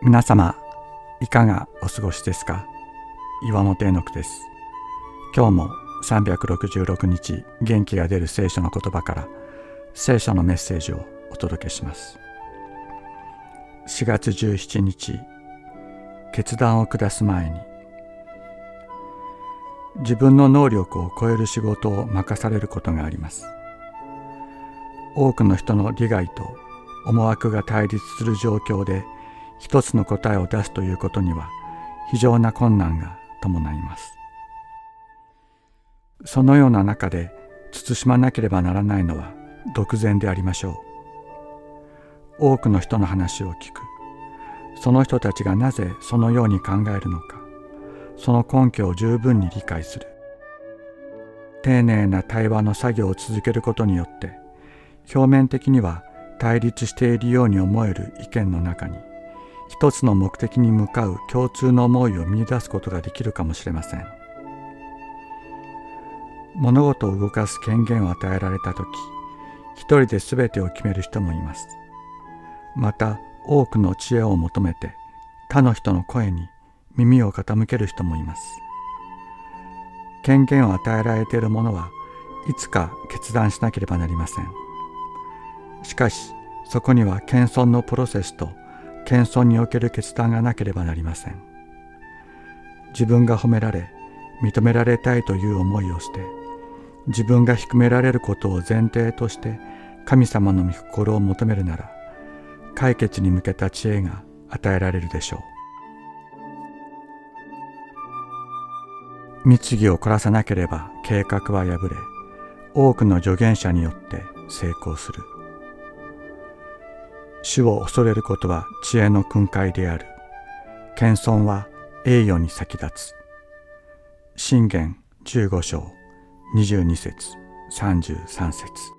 皆様いかがお過ごしですか？岩本絵の句です。今日も366日元気が出る聖書の言葉から聖書のメッセージをお届けします。4月17日決断を下す前に自分の能力を超える仕事を任されることがあります。多くの人の利害と思惑が対立する状況で一つの答えを出すということには非常な困難が伴います。そのような中で慎まなければならないのは独善でありましょう。多くの人の話を聞く。その人たちがなぜそのように考えるのか、その根拠を十分に理解する。丁寧な対話の作業を続けることによって、表面的には対立しているように思える意見の中に一つの目的に向かう共通の思いを見出すことができるかもしれません。物事を動かす権限を与えられた時一人で全てを決める人もいます。また多くの知恵を求めて他の人の声に耳を傾ける人もいます。権限を与えられている者はいつか決断しなければなりません。しかしそこには謙遜のプロセスと謙遜における決断がなければなりません。自分が褒められ認められたいという思いをして自分が低められることを前提として神様の御心を求めるなら解決に向けた知恵が与えられるでしょう。密議を凝らさなければ計画は破れ多くの助言者によって成功する。主を恐れることは知恵の訓戒である。謙遜は栄誉に先立つ。信玄15章22節33節